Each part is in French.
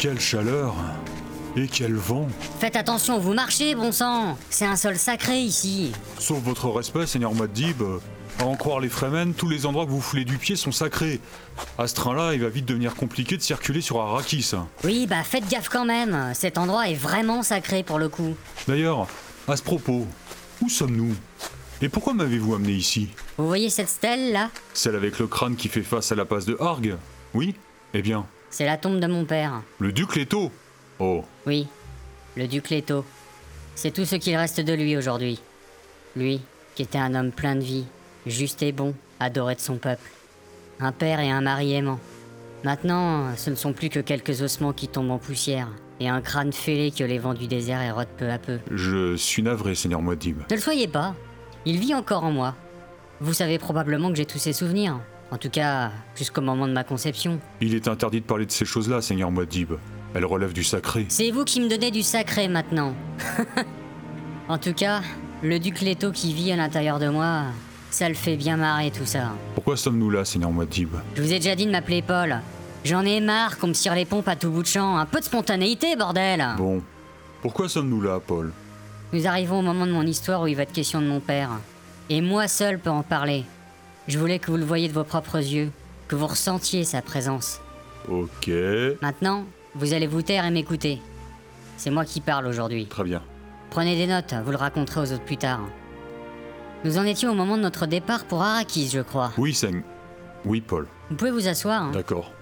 Quelle chaleur Et quel vent Faites attention, vous marchez, bon sang C'est un sol sacré ici Sauf votre respect, Seigneur Muad'Dib. À en croire les Fremen, tous les endroits que vous foulez du pied sont sacrés. À ce train-là, il va vite devenir compliqué de circuler sur Arrakis. Oui, bah faites gaffe quand même, cet endroit est vraiment sacré pour le coup. D'ailleurs, à ce propos, où sommes-nous? Et pourquoi m'avez-vous amené ici? Vous voyez cette stèle là? Celle avec le crâne qui fait face à la passe de Harg? Oui? Eh bien, C'est la tombe de mon père. le duc Leto Oh, Oui, le duc Leto. C'est tout ce qu'il reste de lui aujourd'hui. Lui, qui était un homme plein de vie, juste et bon, adoré de son peuple. Un père et un mari aimant. Maintenant, ce ne sont plus que quelques ossements qui tombent en poussière, et un crâne fêlé que les vents du désert érodent peu à peu. je suis navré, Seigneur Muad'Dib. Ne le soyez pas, il vit encore en moi. Vous savez probablement que j'ai tous ses souvenirs, en tout cas jusqu'au moment de ma conception. Il est interdit de parler de ces choses-là, Seigneur Muad'Dib. Elles relèvent du sacré. C'est vous qui me donnez du sacré maintenant. en tout cas, le duc Leto qui vit à l'intérieur de moi, ça le fait bien marrer tout ça. Pourquoi sommes-nous là, Seigneur Muad'Dib Je vous ai déjà dit de m'appeler Paul. J'en ai marre qu'on me tire les pompes à tout bout de champ. Un peu de spontanéité, bordel Bon, pourquoi sommes-nous là, Paul? Nous arrivons au moment de mon histoire où il va être question de mon père. Et moi seul peux en parler. Je voulais que vous le voyiez de vos propres yeux, que vous ressentiez sa présence. Ok, Maintenant, vous allez vous taire et m'écouter. C'est moi qui parle aujourd'hui. très bien. Prenez des notes, vous le raconterez aux autres plus tard. Nous en étions au moment de notre départ pour Arrakis, je crois. Oui, Seigneur. Oui, Paul. Vous pouvez vous asseoir, hein D'accord.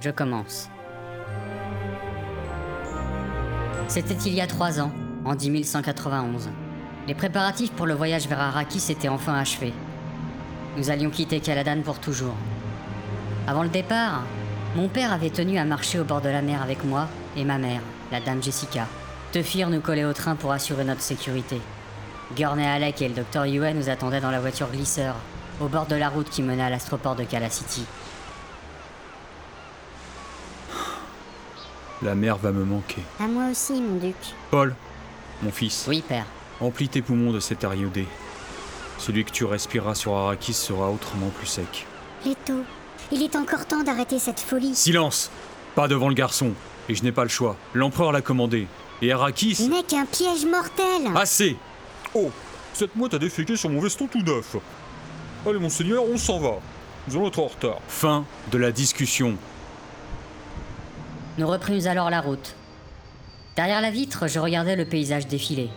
Je commence. C'était il y a trois ans, en 10191. Les préparatifs pour le voyage vers Arrakis étaient enfin achevés. Nous allions quitter Caladan pour toujours. Avant le départ, mon père avait tenu à marcher au bord de la mer avec moi et ma mère, la dame Jessica. Tefir nous collait au train pour assurer notre sécurité. Gurney Alec et le docteur Yue nous attendaient dans la voiture glisseur, au bord de la route qui menait à l'astroport de Kala City. La mer va me manquer. À moi aussi, mon duc. Paul, mon fils, Oui, père. remplis tes poumons de cet air iodé. Celui que tu respireras sur Arrakis sera autrement plus sec. Leto, il est encore temps d'arrêter cette folie. Silence Pas devant le garçon. Et je n'ai pas le choix. L'empereur l'a commandé. Et Arrakis N'est qu'un piège mortel. Assez Oh Cette mouette a déféqué sur mon veston tout neuf. Allez, monseigneur, on s'en va. Nous allons être en retard. Fin de la discussion. Nous reprîmes alors la route. Derrière la vitre, je regardais le paysage défiler.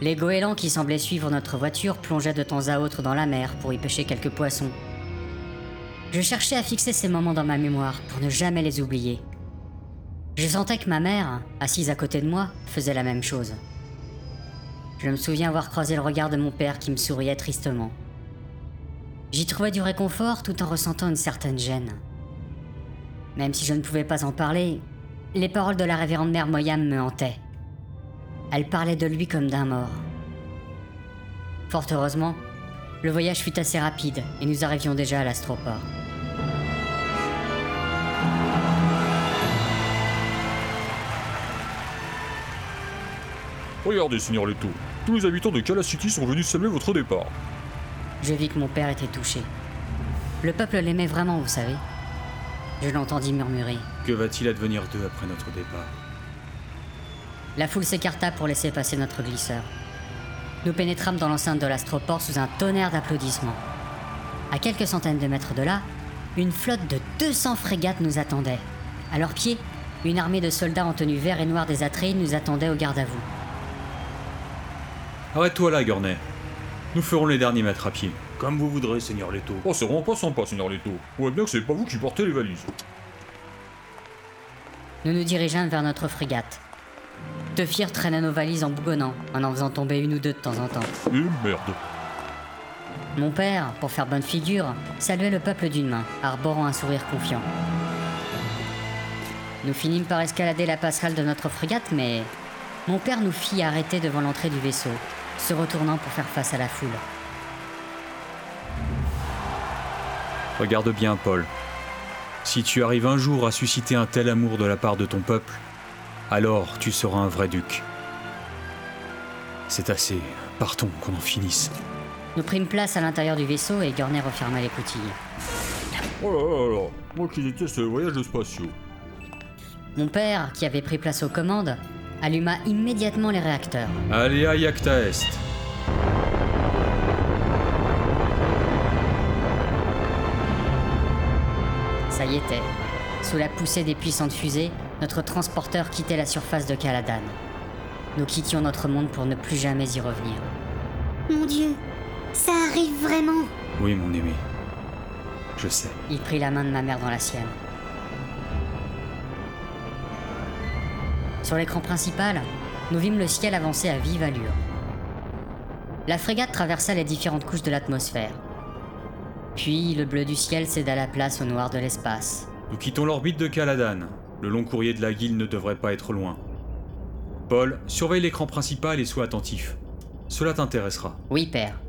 Les goélands qui semblaient suivre notre voiture plongeaient de temps à autre dans la mer pour y pêcher quelques poissons. Je cherchais à fixer ces moments dans ma mémoire pour ne jamais les oublier. Je sentais que ma mère, assise à côté de moi, faisait la même chose. Je me souviens avoir croisé le regard de mon père qui me souriait tristement. J'y trouvais du réconfort tout en ressentant une certaine gêne. Même si je ne pouvais pas en parler, les paroles de la révérende mère Moyam me hantaient. Elle parlait de lui comme d'un mort. Fort heureusement, le voyage fut assez rapide et nous arrivions déjà à l'astroport. Regardez, Seigneur Leto. Tous les habitants de Kala City sont venus saluer votre départ. Je vis que mon père était touché. Le peuple l'aimait vraiment, vous savez. Je l'entendis murmurer. Que va-t-il advenir d'eux après notre départ? La foule s'écarta pour laisser passer notre glisseur. Nous pénétrâmes dans l'enceinte de l'astroport sous un tonnerre d'applaudissements. À quelques centaines de mètres de là, une flotte de 200 frégates nous attendait. À leurs pieds, une armée de soldats en tenue vert et noire des Atreides nous attendait au garde à vous. Arrête-toi là, Gurney. Nous ferons les derniers mètres à pied. Comme vous voudrez, Seigneur Leto. Oh, c'est vraiment pas sympa, Seigneur Leto. On voit bien que c'est pas vous qui portez les valises. Nous nous dirigeâmes vers notre frégate. Tefir traînait nos valises en bougonnant, en en faisant tomber une ou deux de temps en temps. Et merde. Mon père, pour faire bonne figure, saluait le peuple d'une main, arborant un sourire confiant. Nous finîmes par escalader la passerelle de notre frégate, mais mon père nous fit arrêter devant l'entrée du vaisseau, se retournant pour faire face à la foule. Regarde bien, Paul. Si tu arrives un jour à susciter un tel amour de la part de ton peuple, alors tu seras un vrai duc. C'est assez. Partons, qu'on en finisse. Nous prîmes place à l'intérieur du vaisseau et Gurney referma les coutilles. Oh là là là là. Moi qui déteste les voyages spatiaux. Mon père, qui avait pris place aux commandes, alluma immédiatement les réacteurs. Allez à Yakta Est. Ça y était. Sous la poussée des puissantes fusées, notre transporteur quittait la surface de Caladan. Nous quittions notre monde pour ne plus jamais y revenir. Mon Dieu, ça arrive vraiment. Oui, mon aimé. Je sais. Il prit la main de ma mère dans la sienne. Sur l'écran principal, nous vîmes le ciel avancer à vive allure. La frégate traversa les différentes couches de l'atmosphère. Puis le bleu du ciel céda la place au noir de l'espace. Nous quittons l'orbite de Caladan. Le long courrier de la guilde ne devrait pas être loin. Paul, surveille l'écran principal et sois attentif. Cela t'intéressera. Oui, père.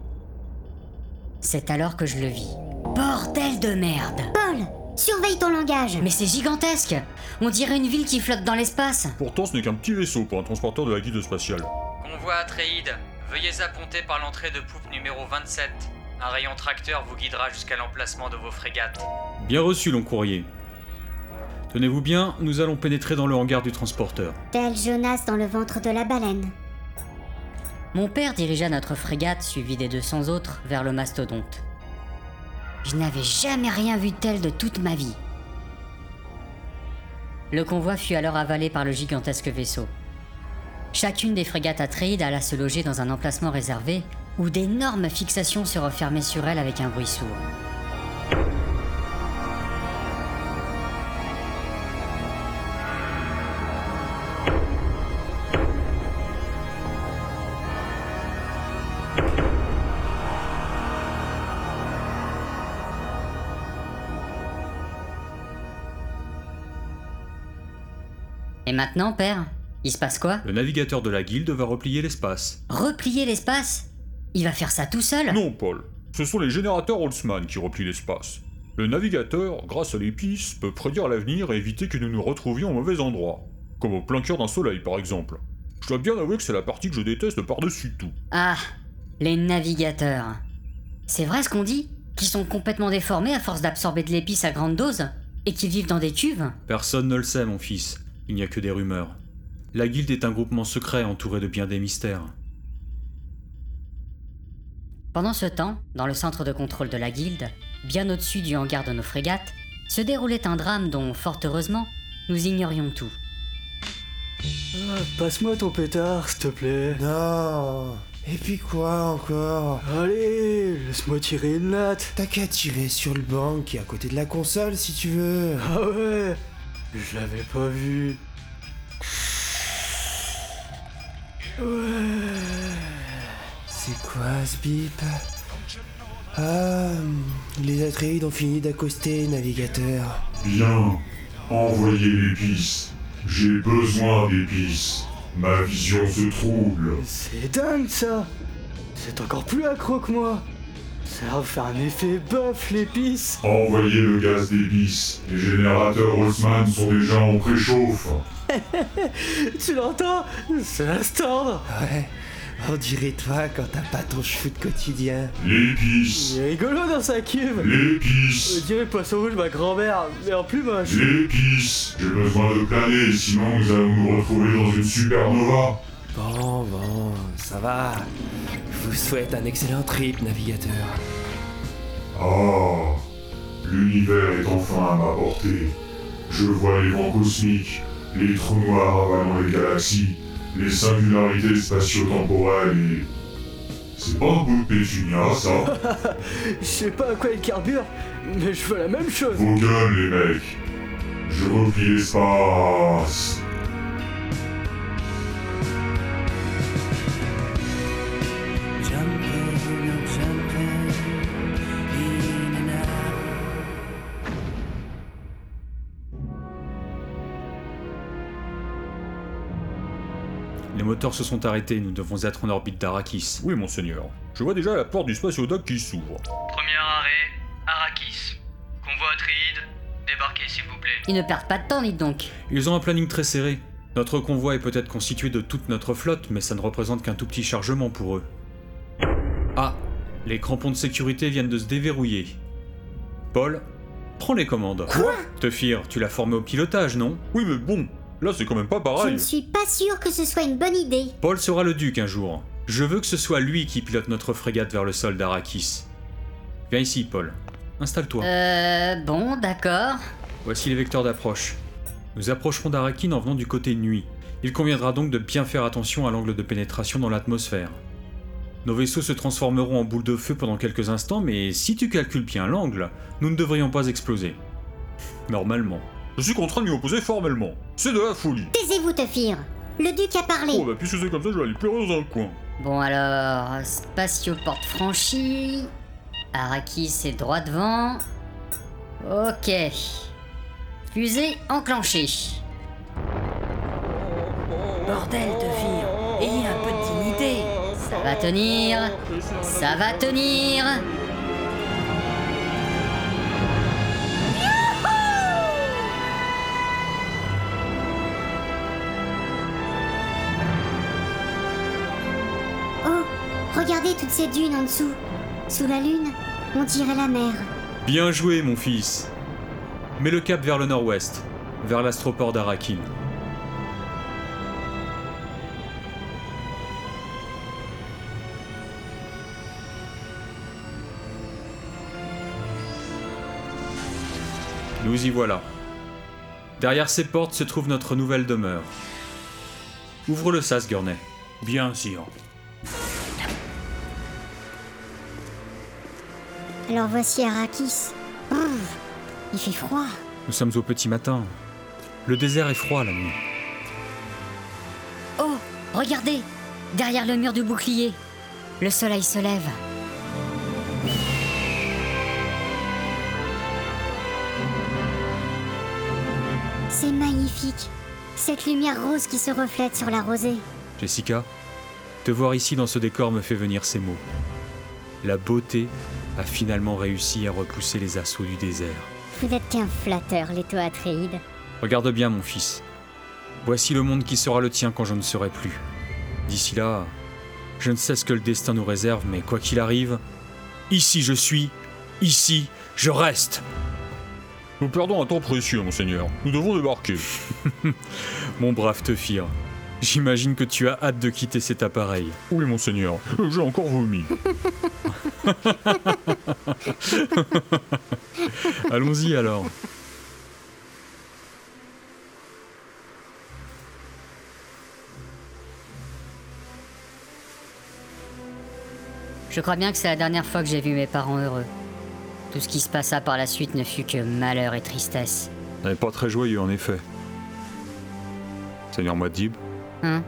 C'est alors que je le vis. Bordel de merde Paul, surveille ton langage. Mais c'est gigantesque On dirait une ville qui flotte dans l'espace Pourtant, ce n'est qu'un petit vaisseau pour un transporteur de la guilde spatiale. Convoi Atréide, veuillez apponter par l'entrée de poupe numéro 27. Un rayon tracteur vous guidera jusqu'à l'emplacement de vos frégates. Bien reçu, long courrier. Tenez-vous bien, nous allons pénétrer dans le hangar du transporteur. Tel Jonas dans le ventre de la baleine. Mon père dirigea notre frégate, suivie des 200 autres, vers le mastodonte. Je n'avais jamais rien vu de tel de toute ma vie. Le convoi fut alors avalé par le gigantesque vaisseau. Chacune des frégates Atreides alla se loger dans un emplacement réservé où d'énormes fixations se refermaient sur elle avec un bruit sourd. Et maintenant, père Il se passe quoi? Le navigateur de la guilde va replier l'espace. Replier l'espace? Il va faire ça tout seul? Non, Paul. Ce sont les générateurs Holtzmann qui replient l'espace. Le navigateur, grâce à l'épice, peut prédire l'avenir et éviter que nous nous retrouvions au mauvais endroit. Comme au plein cœur d'un soleil, par exemple. Je dois bien avouer que c'est la partie que je déteste par-dessus tout. Ah, les navigateurs. C'est vrai ce qu'on dit? Qu'ils sont complètement déformés à force d'absorber de l'épice à grande dose Et qu'ils vivent dans des cuves Personne ne le sait, mon fils. Il n'y a que des rumeurs. La guilde est un groupement secret entouré de bien des mystères. Pendant ce temps, dans le centre de contrôle de la guilde, bien au-dessus du hangar de nos frégates, se déroulait un drame dont, fort heureusement, nous ignorions tout. Ah, Passe-moi ton pétard, s'il te plaît. Non Et puis quoi encore? Allez, laisse-moi tirer une latte. T'as qu'à tirer sur le banc qui est à côté de la console si tu veux. Ah ouais? Je l'avais pas vu. C'est quoi ce bip? Ah, les Atreides ont fini d'accoster, navigateur. Bien, envoyez l'épice. J'ai besoin d'épices. Ma vision se trouble. C'est dingue ça C'est encore plus accro que moi Ça va faire un effet bœuf l'épice Envoyez le gaz d'épices. Les générateurs Holtzmann sont déjà en préchauffe. Tu l'entends? C'est un stand Ouais, on dirait toi quand t'as pas ton cheveu de quotidien. L'épice. Il est rigolo dans sa cuve On L'épice. dirait poisson rouge ma grand-mère, mais en plus moche L'épice. J'ai besoin de planer, sinon nous allons nous retrouver dans une supernova. Bon, bon, ça va. Je vous souhaite un excellent trip, navigateur. Ah, l'univers est enfin à ma portée. Je vois les vents cosmiques, les trous noirs avalant les galaxies, les singularités spatio-temporelles et... C'est pas un peu de pétunia, ça Je sais pas à quoi il carbure, mais je veux la même chose Vos gueules, les mecs Je replie l'espace Les moteurs se sont arrêtés, nous devons être en orbite d'Arakis. Oui, monseigneur. Je vois déjà la porte du spatiodoc qui s'ouvre. Premier arrêt, Arrakis. Convoi Atreides, débarquez s'il vous plaît. Ils ne perdent pas de temps, dites donc. Ils ont un planning très serré. Notre convoi est peut-être constitué de toute notre flotte, mais ça ne représente qu'un tout petit chargement pour eux. Ah, les crampons de sécurité viennent de se déverrouiller. Paul, prends les commandes. Quoi? Teufir, tu l'as formé au pilotage, non? Oui, mais bon, Là, c'est quand même pas Je pareil. ne suis pas sûre que ce soit une bonne idée. Paul sera le duc un jour. Je veux que ce soit lui qui pilote notre frégate vers le sol d'Arakis. Viens ici, Paul. Installe-toi. Euh, bon, d'accord. Voici les vecteurs d'approche. Nous approcherons d'Arakin en venant du côté nuit. Il conviendra donc de bien faire attention à l'angle de pénétration dans l'atmosphère. Nos vaisseaux se transformeront en boules de feu pendant quelques instants, mais si tu calcules bien l'angle, nous ne devrions pas exploser. Normalement. Je suis contraint de m'y opposer formellement. C'est de la folie. Taisez-vous, Tefir. Le duc a parlé. Oh bah puisque c'est comme ça, je vais aller pleurer dans un coin. Bon alors, spatioporte franchie. Arrakis est droit devant. Ok. Fusée enclenchée. Bordel de fille, ayez un peu de dignité. Ça va tenir. Ça va tenir. Toutes ces dunes en dessous. Sous la lune, on dirait la mer. Bien joué, mon fils. Mets le cap vers le nord-ouest, vers l'astroport d'Arakin. Nous y voilà. Derrière ces portes se trouve notre nouvelle demeure. Ouvre le sas, Gurney. Bien sûr. Alors voici Arrakis. Il fait froid. Nous sommes au petit matin. Le désert est froid la nuit. Oh, regardez Derrière le mur du bouclier. Le soleil se lève. C'est magnifique. Cette lumière rose qui se reflète sur la rosée. Jessica, te voir ici dans ce décor me fait venir ces mots. La beauté a finalement réussi à repousser les assauts du désert. Vous n'êtes qu'un flatteur, Leto Atreides. Regarde bien, mon fils. Voici le monde qui sera le tien quand je ne serai plus. D'ici là, je ne sais ce que le destin nous réserve, mais quoi qu'il arrive, ici je suis, ici je reste. Nous perdons un temps précieux, monseigneur. Nous devons débarquer. Mon brave Tephir, j'imagine que tu as hâte de quitter cet appareil. Oui, monseigneur. Euh, J'ai encore vomi. Allons-y alors. Je crois bien que c'est la dernière fois que j'ai vu mes parents heureux. Tout ce qui se passa par la suite ne fut que malheur et tristesse. n'est pas très joyeux, en effet. Seigneur Muad'Dib, Hein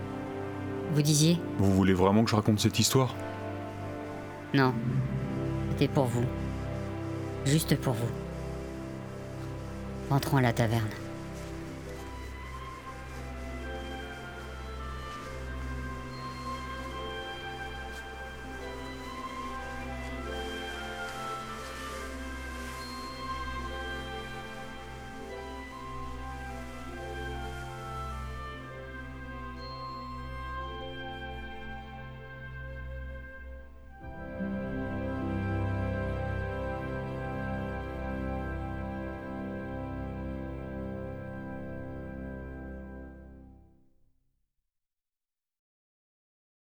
Vous disiez vous voulez vraiment que je raconte cette histoire? Non. C'était pour vous. Juste pour vous. Rentrons à la taverne.